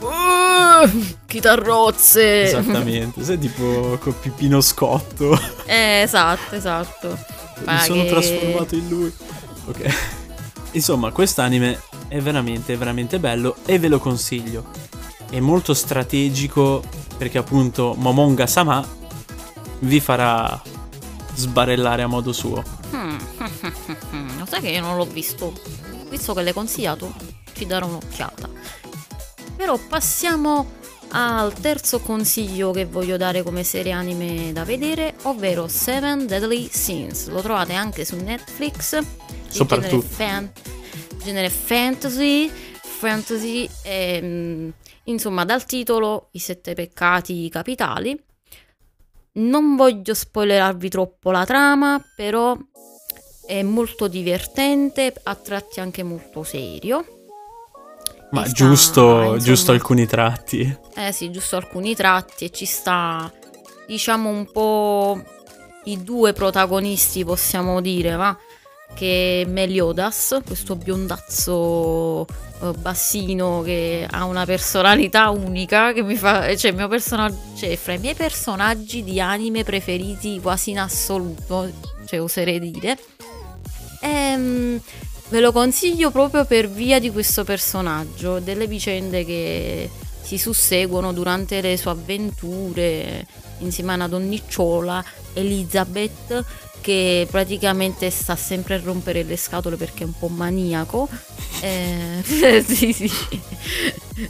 Uh, chitarrozze. Esattamente, sei tipo con Pipino Scotto. Eh, esatto, esatto. Mi Ma sono trasformato in lui. Ok. Insomma, quest'anime è veramente, veramente bello e ve lo consiglio. È molto strategico perché appunto Momonga Sama vi farà sbarellare a modo suo. Hmm. Lo sai che io non l'ho visto? Visto che l'hai consigliato, ci darò un'occhiata. Però passiamo al terzo consiglio che voglio dare come serie anime da vedere, ovvero Seven Deadly Sins. Lo trovate anche su Netflix. Soprattutto. Genere, fan- genere fantasy. Fantasy e, mm, insomma dal titolo I sette peccati capitali. Non voglio spoilerarvi troppo la trama, però è molto divertente, a tratti anche molto serio. Ma sta, giusto, giusto alcuni tratti. Eh sì, giusto alcuni tratti e ci sta, diciamo, un po' i due protagonisti, possiamo dire, va? Che è Meliodas, questo biondazzo eh, bassino che ha una personalità unica, che mi fa... Cioè, il mio personaggio... Cioè, fra i miei personaggi di anime preferiti quasi in assoluto, cioè, oserei dire. Ehm, ve lo consiglio proprio per via di questo personaggio, delle vicende che si susseguono durante le sue avventure insieme a donnicciola, Elizabeth, che praticamente sta sempre a rompere le scatole perché è un po' maniaco. Eh, sì, sì.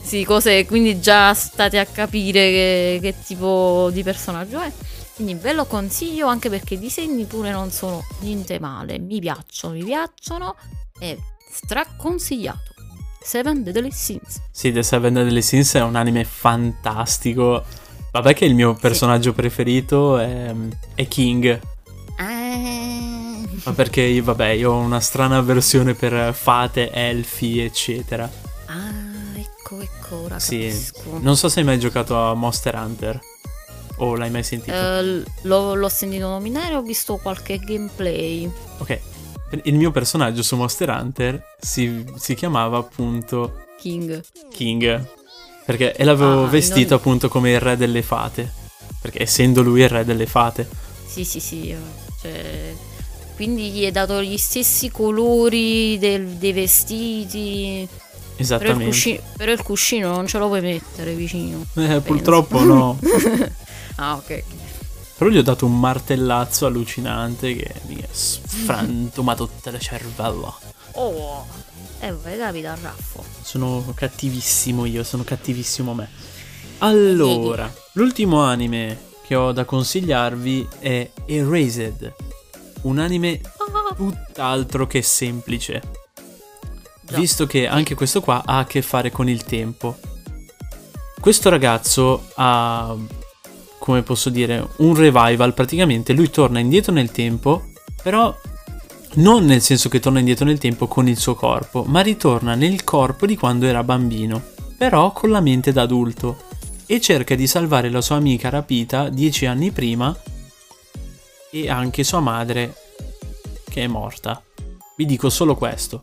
sì, cose, quindi già state a capire che, che tipo di personaggio è. Quindi ve lo consiglio anche perché i disegni pure non sono niente male. Mi piacciono, mi piacciono. È straconsigliato. Seven Deadly Sins. Sì, The Seven Deadly Sins è un anime fantastico. Vabbè che il mio personaggio preferito è, è King. Ah. Ma perché io, vabbè, io ho una strana versione per fate, elfi, eccetera. Ah, ecco, ecco, ora Sì. capisco. Non so se hai mai giocato a Monster Hunter. O l'hai mai sentito? Eh, l'ho, l'ho sentito nominare, ho visto qualche gameplay. Ok. Il mio personaggio su Monster Hunter si, si chiamava appunto King. King. Perché e l'avevo Ah, vestito non- appunto come il re delle fate. Perché essendo lui il re delle fate. Sì, sì, sì. Cioè, quindi gli hai dato gli stessi colori del- dei vestiti. Però il, Esattamente. cuscino, però il cuscino non ce lo puoi mettere vicino. Eh, purtroppo no. Ah, ok. Però gli ho dato un martellazzo allucinante che mi ha sfrantumato tutto il cervello. Oh, eh, vai, capita al raffo. Sono cattivissimo io, sono cattivissimo me. Allora, l'ultimo anime che ho da consigliarvi è Erased. Un anime tutt'altro che semplice. Visto che anche questo qua ha a che fare con il tempo. Questo ragazzo ha, come posso dire, un revival. Praticamente lui torna indietro nel tempo, però non nel senso che torna indietro nel tempo con il suo corpo, ma ritorna nel corpo di quando era bambino, però con la mente da adulto. E cerca di salvare la sua amica rapita dieci anni prima e anche sua madre che è morta. Vi dico solo questo.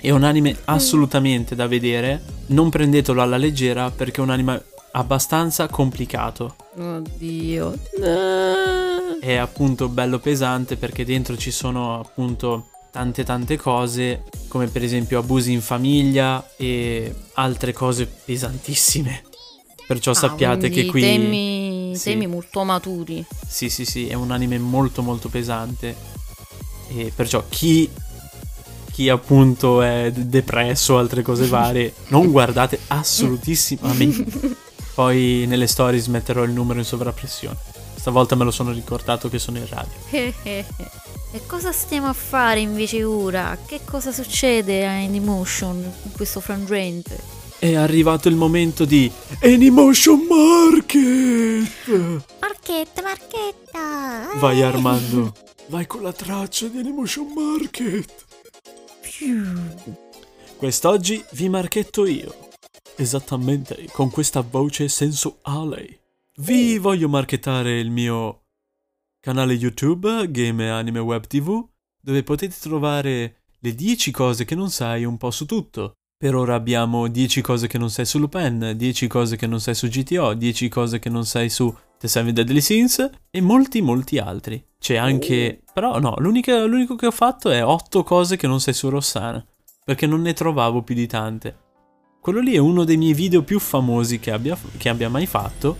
È un anime assolutamente da vedere, non prendetelo alla leggera perché è un anime abbastanza complicato. Oddio. È appunto bello pesante perché dentro ci sono appunto tante tante cose come per esempio abusi in famiglia e altre cose pesantissime. Perciò Ah, sappiate che qui Temi, Sì. temi molto maturi. Sì, sì, sì, è un anime molto molto pesante. E perciò chi, chi appunto è depresso o altre cose varie, non guardate assolutissimamente. Poi nelle stories metterò il numero in sovrappressione. Stavolta me lo sono ricordato che sono in radio. e cosa stiamo a fare invece ora? Che cosa succede a Anymotion in questo frangente? È arrivato il momento di Anymotion Market! Marchetta, marchetta. eh. Vai Armando, vai con la traccia di Animation Market. Quest'oggi vi marchetto io. Esattamente con questa voce sensuale. Vi voglio marchettare il mio canale YouTube, Game Anime Web TV, dove potete trovare le 10 cose che non sai un po' su tutto. Per ora abbiamo 10 cose che non sai su Lupin, 10 cose che non sai su GTO, 10 cose che non sai su The Seven Deadly Sins e molti molti altri. C'è anche... Però no, l'unico che ho fatto è 8 cose che non sai su Rossana, perché non ne trovavo più di tante. Quello lì è uno dei miei video più famosi che abbia, che abbia mai fatto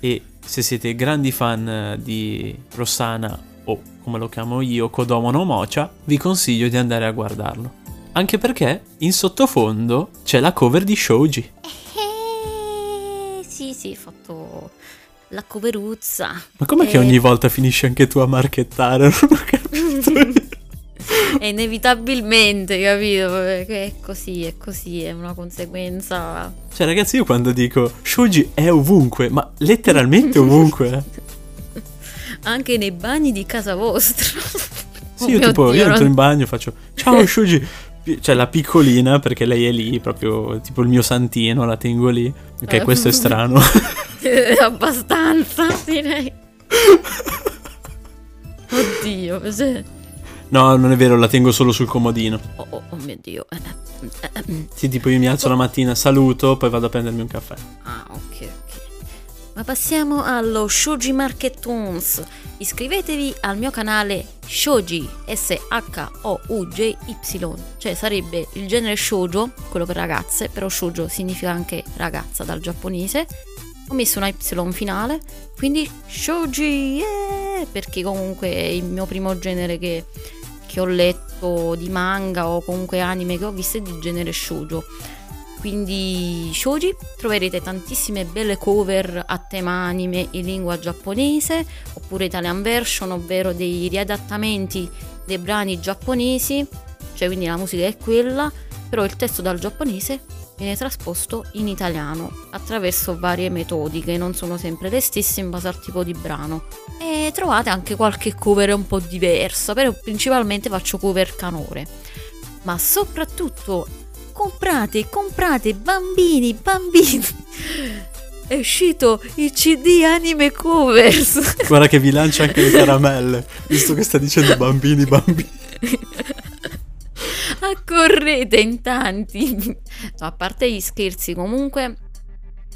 e se siete grandi fan eh, di Rossana o come lo chiamo io, Kodomo no Mocha, vi consiglio di andare a guardarlo. Anche perché in sottofondo c'è la cover di Shoji. Eh, sì, sì, ho fatto la coveruzza. Ma com'è che Eh. ogni volta finisci anche tu a marchettare? Non ho capito. E inevitabilmente, capito? Perché è così, è così, è una conseguenza. Cioè, ragazzi, io quando dico Shoji è ovunque, ma letteralmente ovunque. Anche nei bagni di casa vostra. Sì, Oh io tipo, Dio, io entro non- in bagno e faccio Ciao Shoji. Cioè, la piccolina, perché lei è lì, proprio tipo il mio santino, la tengo lì. Ok, Eh. questo è strano. Abbastanza, direi. Oddio, cioè- no, non è vero, la tengo solo sul comodino. oh, oh, oh mio Dio. Sì, tipo io mi alzo la mattina, saluto, poi vado a prendermi un caffè. Ah, ok, ok. Ma passiamo allo Shoji Market Toons. Iscrivetevi al mio canale Shoji, S-H-O-U-J-Y, cioè sarebbe il genere shoujo, quello per ragazze, però shoujo significa anche ragazza dal giapponese. Ho messo una Y finale, quindi shoji, yeah! perché comunque è il mio primo genere che, che ho letto di manga o comunque anime che ho visto è di genere shoujo. Quindi shoji troverete tantissime belle cover a tema anime in lingua giapponese oppure Italian version ovvero dei riadattamenti dei brani giapponesi cioè quindi la musica è quella però il testo dal giapponese viene trasposto in italiano attraverso varie metodiche non sono sempre le stesse in base al tipo di brano e trovate anche qualche cover un po' diversa però principalmente faccio cover canore ma soprattutto comprate, comprate, bambini, bambini. È uscito il CD anime covers. Guarda che vi lancia anche le caramelle, visto che sta dicendo bambini, bambini. Accorrete in tanti. No, a parte gli scherzi, comunque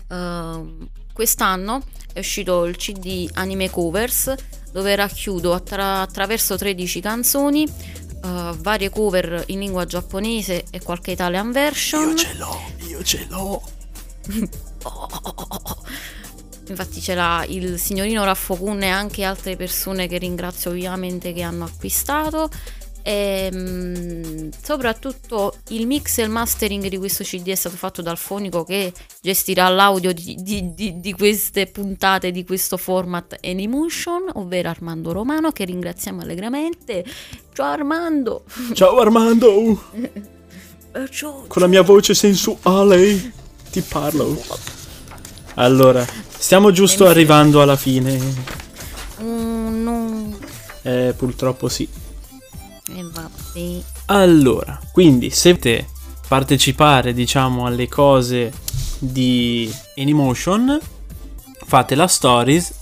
uh, quest'anno è uscito il CD anime covers dove racchiudo attra- attraverso 13 canzoni uh, varie cover in lingua giapponese e qualche Italian version. Io ce l'ho, io ce l'ho. oh, oh, oh, Infatti c'era il signorino Raffokun e anche altre persone che ringrazio ovviamente che hanno acquistato e ehm, soprattutto il mix e il mastering di questo CD è stato fatto dal fonico che gestirà l'audio di, di, di, di queste puntate di questo format Anymotion, ovvero Armando Romano, che ringraziamo allegramente. Ciao Armando! Ciao Armando! Con la mia voce sensuale ti parlo. Allora, stiamo giusto arrivando alla fine. Mm, no. Eh, purtroppo sì. E vabbè. Allora, quindi se volete partecipare, diciamo, alle cose di Anymotion, fate la stories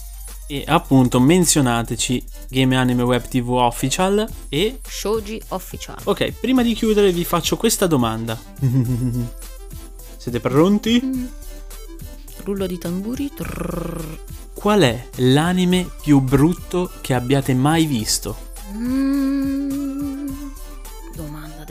e appunto menzionateci Game Anime Web TV Official e Shoji Official. Ok, prima di chiudere vi faccio questa domanda. Siete pronti? Mm. Rullo di tamburi. Trrr. Qual è l'anime più brutto che abbiate mai visto? Mm,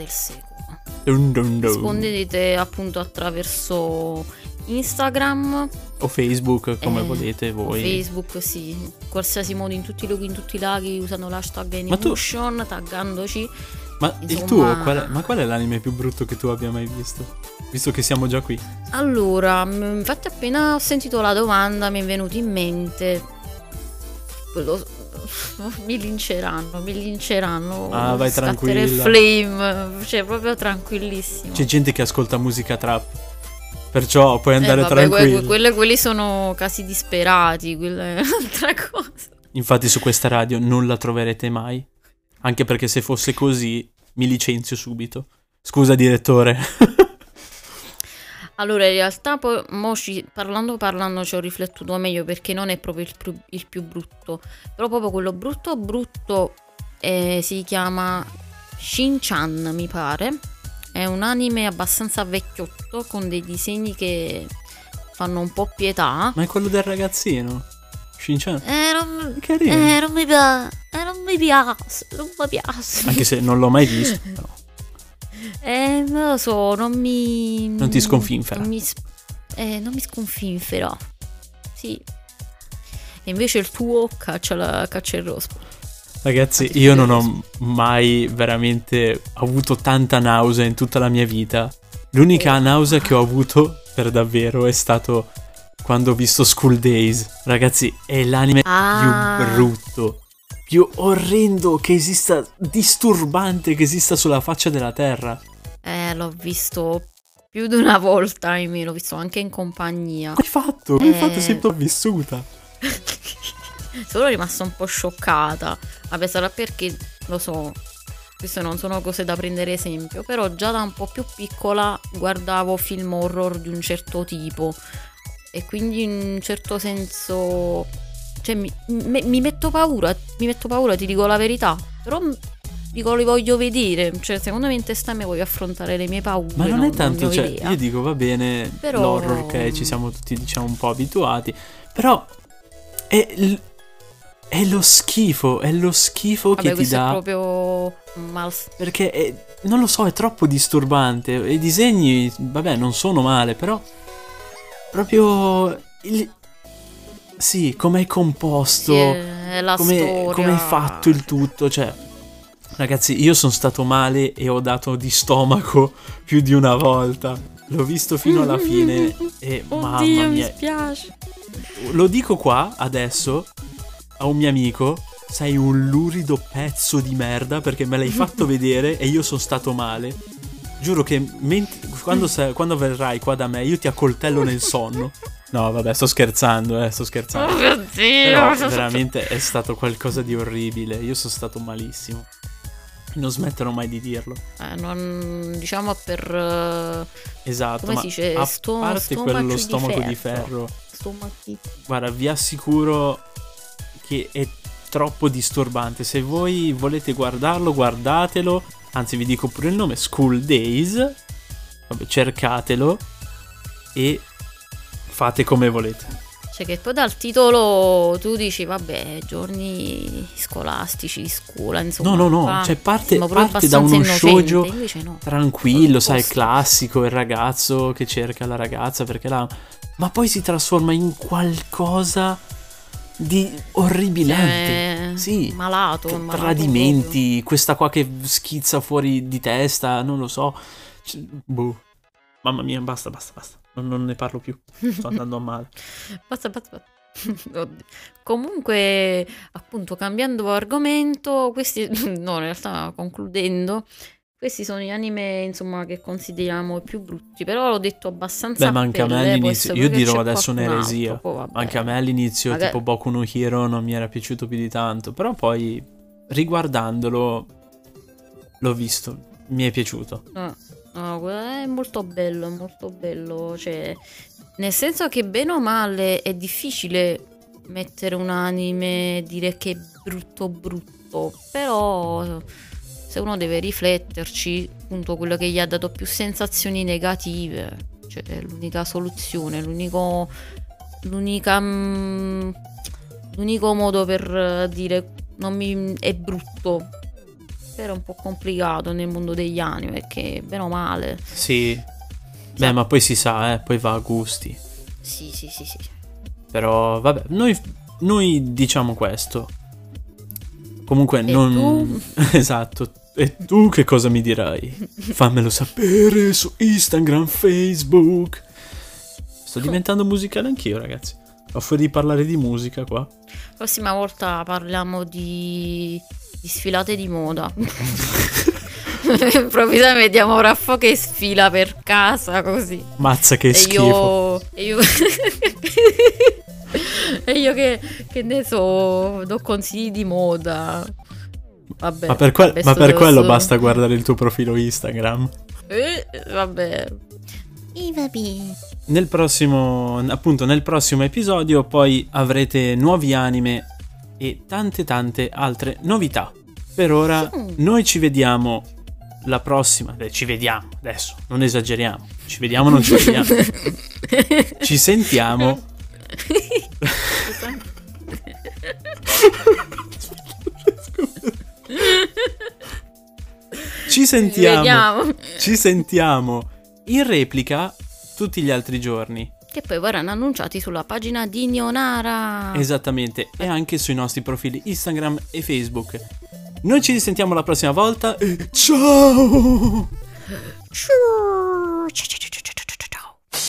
del secolo. Dun dun dun. Rispondete appunto attraverso Instagram o Facebook come eh, volete voi. Facebook sì, qualsiasi modo in tutti i luoghi, in tutti i laghi usando l'hashtag Animation, tu... taggandoci. Ma Insomma... il tuo, qual è, ma qual è l'anime più brutto che tu abbia mai visto? Visto che siamo già qui. Allora, infatti appena ho sentito la domanda mi è venuto in mente quello mi linceranno, mi linceranno. Ah, vai tranquilla. flame, cioè proprio tranquillissimo. C'è gente che ascolta musica trap. Perciò puoi andare eh, vabbè, tranquillo. Que- quelli sono casi disperati, quella è un'altra cosa. Infatti su questa radio non la troverete mai. Anche perché se fosse così mi licenzio subito. Scusa direttore. Allora, in realtà poi ci, parlando parlando ci ho riflettuto meglio perché non è proprio il più, il più brutto, però proprio quello brutto brutto eh, si chiama Shin-chan, mi pare. È un anime abbastanza vecchiotto con dei disegni che fanno un po' pietà. Ma è quello del ragazzino? Shin-chan? Eh, non, eh, non mi piace, eh, non mi piace, non mi piace. Anche se non l'ho mai visto, però. Eh, non lo so, non mi... Non ti sconfinfera. Non mi, eh, non mi sconfinfera. Sì. E invece il tuo caccia, la, caccia il rospo. Ragazzi, io non ho mai veramente avuto tanta nausea in tutta la mia vita. L'unica oh. nausea che ho avuto per davvero è stato quando ho visto School Days. Ragazzi, è l'anime ah. più brutto più orrendo che esista, disturbante che esista sulla faccia della terra. Eh, l'ho visto più di una volta, ahimè, l'ho visto anche in compagnia. Come hai fatto? Come hai fatto? Sei sopravvissuta. Sono rimasta un po' scioccata. Vabbè, sarà perché, lo so, queste non sono cose da prendere esempio, però già da un po' più piccola guardavo film horror di un certo tipo e quindi in un certo senso cioè, mi, mi, mi, metto paura, mi metto paura, ti dico la verità. Però dico, li voglio vedere. Cioè, secondo me in testa me voglio affrontare le mie paure. Ma non, non è tanto, non cioè, idea. io dico, va bene, però... l'horror che ci siamo tutti, diciamo, un po' abituati. Però è l- è lo schifo, è lo schifo Vabbè, che ti dà. è proprio mal... Perché è- non lo so, è troppo disturbante. I disegni, vabbè, non sono male, però proprio il sì, come è composto, Sì, come come è fatto il tutto, cioè ragazzi, io sono stato male e ho dato di stomaco più di una volta. L'ho visto fino alla fine e mamma Oddio, mi mia, spiace. lo dico qua adesso a un mio amico. Sei un lurido pezzo di merda perché me l'hai fatto vedere e io sono stato male. Giuro che ment- quando, sa- quando verrai qua da me io ti accoltello nel sonno. No, vabbè, sto scherzando, eh, sto scherzando. Oh mio Però Dio. veramente è stato qualcosa di orribile. Io sono stato malissimo. Non smetterò mai di dirlo. Eh, non, diciamo per eh, Esatto. Come ma si dice? A Sto- parte quello di stomaco di ferro. ferro, stomachi. guarda, vi assicuro che è troppo disturbante. Se voi volete guardarlo, guardatelo. Anzi, vi dico pure il nome: School Days. Vabbè, cercatelo e fate come volete. Cioè che poi dal titolo tu dici vabbè giorni scolastici scuola insomma No, no, no, cioè parte, parte da uno innocente, shoujo no. tranquillo, sai, classico, il ragazzo che cerca la ragazza perché la... Ma poi si trasforma in qualcosa di orribilante. Cioè, sì. malato, Tra- malato Tradimenti, questa qua che schizza fuori di testa, non lo so. Cioè, boh. Mamma mia, basta, basta, basta. Non, non ne parlo più. Sto andando a male. Basta, basta, basta. Comunque, appunto, cambiando argomento, questi, no, in realtà concludendo, questi sono gli anime, insomma, che consideriamo più brutti, però l'ho detto abbastanza Beh, ma anche a me all'inizio- io dirò adesso un'eresia. Anche a me all'inizio, Magari- tipo Boku no Hero, non mi era piaciuto più di tanto. Però poi, riguardandolo, l'ho visto. Mi è piaciuto. No, no, è molto bello, è molto bello, cioè, nel senso che bene o male è difficile mettere un anime e dire che è brutto brutto, però se uno deve rifletterci, appunto quello che gli ha dato più sensazioni negative, cioè è l'unica soluzione, l'unico l'unica mm, l'unico modo per dire non mi è brutto è un po' complicato nel mondo degli anime perché bene o male Sì. Beh, ma poi si sa, eh, poi va a gusti. sì sì sì sì Però, vabbè, noi, noi diciamo questo. Comunque, E non. esatto. E tu che cosa mi dirai? Fammelo sapere su Instagram, Facebook. Sto diventando musicale anch'io, ragazzi. Ho fuori di parlare di musica qua. prossima volta parliamo di sfilate di moda improvvisamente vediamo Raffo che sfila per casa così Mazza che e schifo. io e io e io che, che ne so do consigli di moda vabbè Ma per, que- ma per quello sto- basta guardare il tuo profilo Instagram. Eh, vabbè I vabbè. Nel prossimo, appunto, nel prossimo episodio poi avrete nuovi anime e tante tante altre novità. Per ora noi ci vediamo la prossima, Beh, ci vediamo adesso, non esageriamo. Ci vediamo, non ci vediamo. ci sentiamo. Ci sentiamo. Ci sentiamo in replica tutti gli altri giorni. Che poi verranno annunciati sulla pagina di Nionara Esattamente, e anche sui nostri profili Instagram e Facebook. Noi ci risentiamo la prossima volta. Ciao! Ciao.